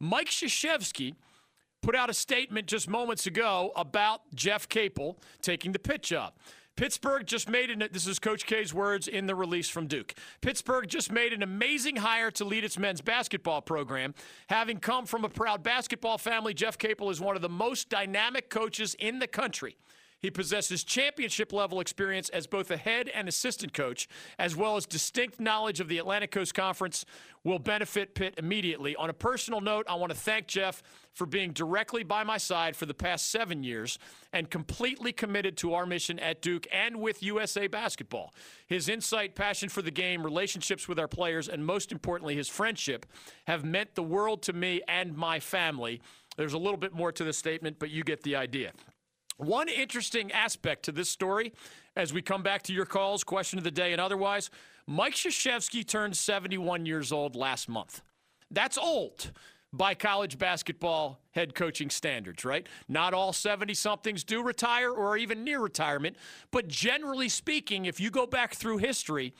Mike Krzyzewski put out a statement just moments ago about Jeff Capel taking the Pitt job. Pittsburgh just made an this is Coach K's words in the release from Duke. Pittsburgh just made an amazing hire to lead its men's basketball program. Having come from a proud basketball family, Jeff Capel is one of the most dynamic coaches in the country. He possesses championship level experience as both a head and assistant coach, as well as distinct knowledge of the Atlantic Coast Conference, will benefit Pitt immediately. On a personal note, I want to thank Jeff for being directly by my side for the past seven years and completely committed to our mission at Duke and with USA Basketball. His insight, passion for the game, relationships with our players, and most importantly, his friendship have meant the world to me and my family. There's a little bit more to the statement, but you get the idea. One interesting aspect to this story, as we come back to your calls, question of the day, and otherwise, Mike Krzyzewski turned 71 years old last month. That's old by college basketball head coaching standards, right? Not all 70 somethings do retire or are even near retirement, but generally speaking, if you go back through history,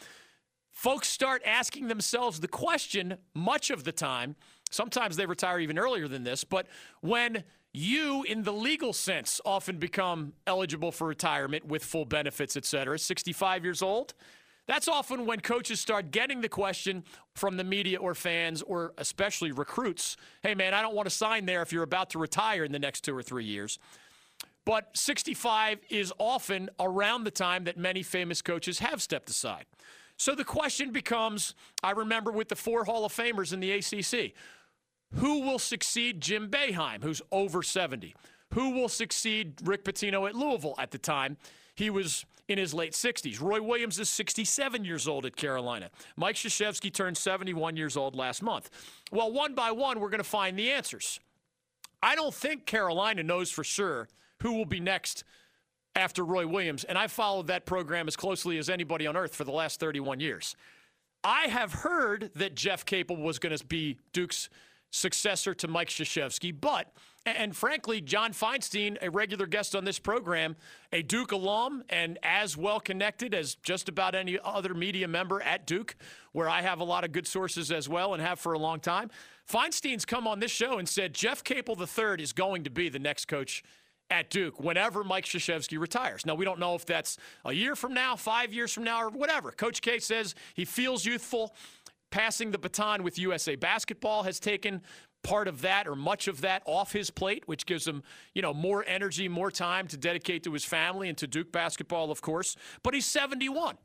folks start asking themselves the question much of the time. Sometimes they retire even earlier than this, but when you, in the legal sense, often become eligible for retirement with full benefits, et cetera, 65 years old. That's often when coaches start getting the question from the media or fans or especially recruits hey, man, I don't want to sign there if you're about to retire in the next two or three years. But 65 is often around the time that many famous coaches have stepped aside. So the question becomes I remember with the four Hall of Famers in the ACC who will succeed Jim Boeheim, who's over 70? Who will succeed Rick Pitino at Louisville at the time? He was in his late 60s. Roy Williams is 67 years old at Carolina. Mike Krzyzewski turned 71 years old last month. Well, one by one, we're going to find the answers. I don't think Carolina knows for sure who will be next after Roy Williams, and I've followed that program as closely as anybody on earth for the last 31 years. I have heard that Jeff Capel was going to be Duke's successor to Mike Krzyzewski. But, and frankly, John Feinstein, a regular guest on this program, a Duke alum and as well connected as just about any other media member at Duke, where I have a lot of good sources as well and have for a long time. Feinstein's come on this show and said Jeff Capel III is going to be the next coach at Duke whenever Mike Krzyzewski retires. Now, we don't know if that's a year from now, five years from now, or whatever. Coach K says he feels youthful passing the baton with USA Basketball has taken part of that or much of that off his plate, which gives him, you know, more energy, more time to dedicate to his family and to Duke basketball, of course. But he's 71.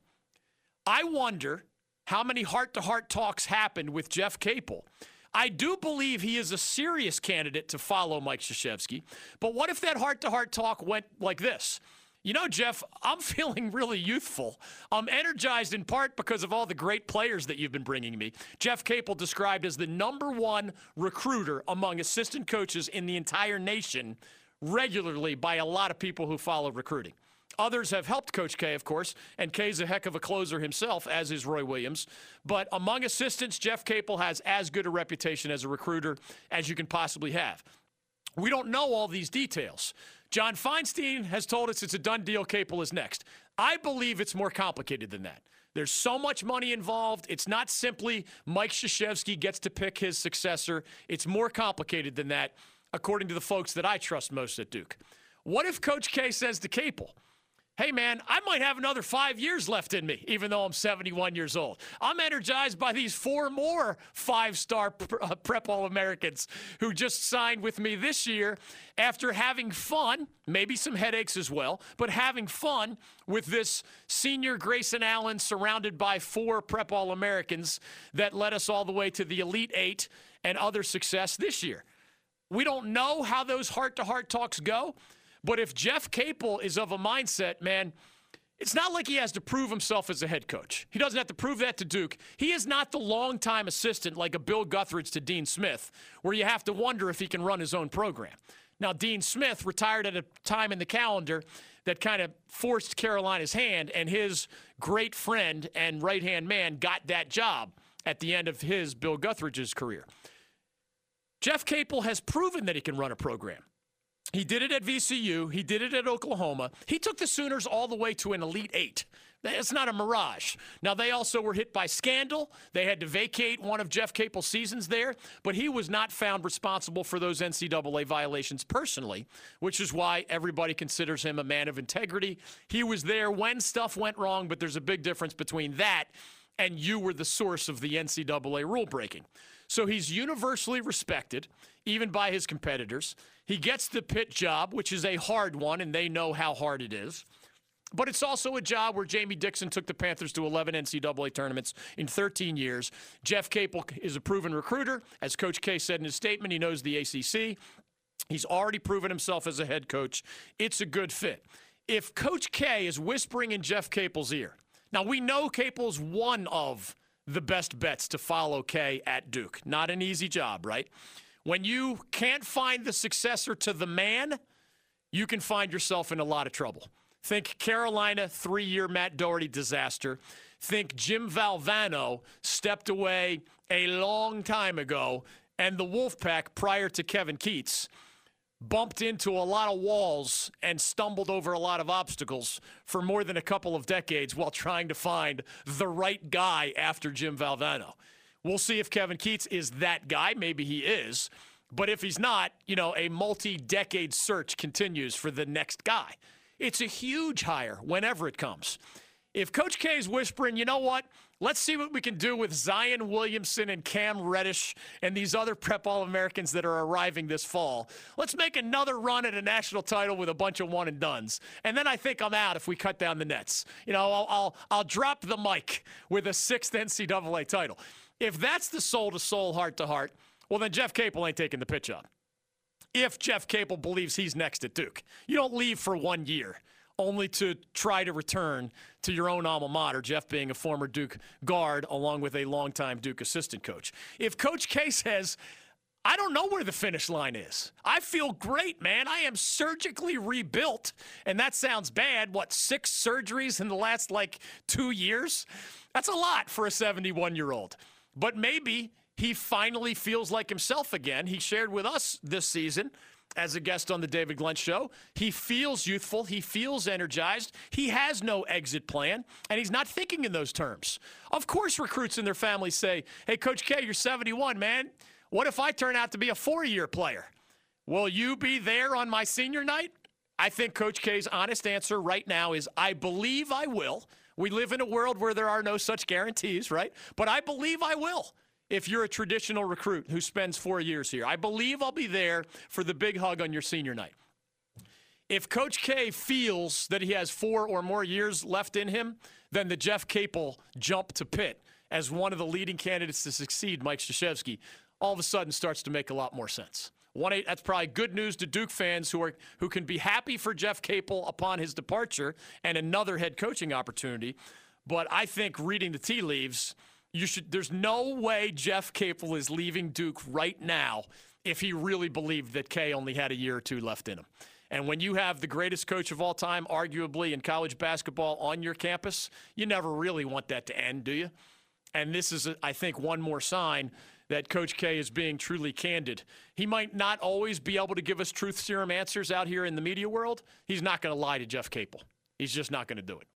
I wonder how many heart-to-heart talks happened with Jeff Capel. I do believe he is a serious candidate to follow Mike Krzyzewski. But what if that heart-to-heart talk went like this? You know, Jeff, I'm feeling really youthful. I'm energized in part because of all the great players that you've been bringing me. Jeff Capel described as the number one recruiter among assistant coaches in the entire nation regularly by a lot of people who follow recruiting. Others have helped Coach K, of course, and K's a heck of a closer himself, as is Roy Williams. But among assistants, Jeff Capel has as good a reputation as a recruiter as you can possibly have. We don't know all these details. John Feinstein has told us it's a done deal. Capel is next. I believe it's more complicated than that. There's so much money involved. It's not simply Mike Krzyzewski gets to pick his successor. It's more complicated than that, according to the folks that I trust most at Duke. What if Coach K says to Capel, hey man, I might have another five years left in me, even though I'm 71 years old. I'm energized by these four more five star uh, prep All Americans who just signed with me this year after having fun, maybe some headaches as well, but having fun with this senior Grayson Allen surrounded by four prep All Americans that led us all the way to the Elite Eight and other success this year. We don't know how those heart to heart talks go. But if Jeff Capel is of a mindset, man, it's not like he has to prove himself as a head coach. He doesn't have to prove that to Duke. He is not the longtime assistant like a Bill Guthridge to Dean Smith, where you have to wonder if he can run his own program. Now, Dean Smith retired at a time in the calendar that kind of forced Carolina's hand, and his great friend and right hand man got that job at the end of his, Bill Guthridge's career. Jeff Capel has proven that he can run a program. He did it at VCU. He did it at Oklahoma. He took the Sooners all the way to an Elite Eight. It's not a mirage. Now, they also were hit by scandal. They had to vacate one of Jeff Capel's seasons there, but he was not found responsible for those NCAA violations personally, which is why everybody considers him a man of integrity. He was there when stuff went wrong, but there's a big difference between that and you were the source of the NCAA rule breaking. So he's universally respected, even by his competitors. He gets the Pitt job, which is a hard one, and they know how hard it is. But it's also a job where Jamie Dixon took the Panthers to 11 NCAA tournaments in 13 years. Jeff Capel is a proven recruiter. As Coach K said in his statement, he knows the ACC. He's already proven himself as a head coach. It's a good fit. If Coach K is whispering in Jeff Capel's ear, now we know Capel's one of the best bets to follow K at Duke. Not an easy job, right? When you can't find the successor to the man, you can find yourself in a lot of trouble. Think Carolina three year Matt Doherty disaster. Think Jim Valvano stepped away a long time ago, and the Wolfpack prior to Kevin Keatts bumped into a lot of walls and stumbled over a lot of obstacles for more than a couple of decades while trying to find the right guy after Jim Valvano. We'll see if Kevin Keatts is that guy. Maybe he is. But if he's not, you know, a multi decade search continues for the next guy. It's a huge hire whenever it comes. If Coach K is whispering, you know what? Let's see what we can do with Zion Williamson and Cam Reddish and these other prep All Americans that are arriving this fall. Let's make another run at a national title with a bunch of one and dones. And then I think I'm out if we cut down the nets. You know, I'll, I'll, I'll drop the mic with a sixth NCAA title. If that's the soul to soul, heart to heart, well, then Jeff Capel ain't taking the Pitt job if Jeff Capel believes he's next at Duke. You don't leave for one year only to try to return to your own alma mater, Jeff being a former Duke guard along with a longtime Duke assistant coach. If Coach K says, I don't know where the finish line is. I feel great, man. I am surgically rebuilt. And that sounds bad. What, six surgeries in the last like two years? That's a lot for a 71 year old. But maybe he finally feels like himself again. He shared with us this season as a guest on the David Glenn show. He feels youthful, he feels energized. He has no exit plan, and he's not thinking in those terms. Of course, recruits and their families say, Hey, Coach K, you're 71, man. What if I turn out to be a four year player? Will you be there on my senior night? I think Coach K's honest answer right now is I believe I will. We live in a world where there are no such guarantees, right? But I believe I will if you're a traditional recruit who spends four years here. I believe I'll be there for the big hug on your senior night. If Coach K feels that he has four or more years left in him, then the Jeff Capel jump to Pitt as one of the leading candidates to succeed Mike Krzyzewski all of a sudden starts to make a lot more sense. One eight, that's probably good news to Duke fans who are who can be happy for Jeff Capel upon his departure and another head coaching opportunity. But I think reading the tea leaves, you should. There's no way Jeff Capel is leaving Duke right now if he really believed that K only had a year or two left in him. And when you have the greatest coach of all time, arguably in college basketball, on your campus, you never really want that to end, do you? And this is, I think, one more sign that Coach K is being truly candid. He might not always be able to give us truth serum answers out here in the media world. He's not going to lie to Jeff Capel. He's just not going to do it.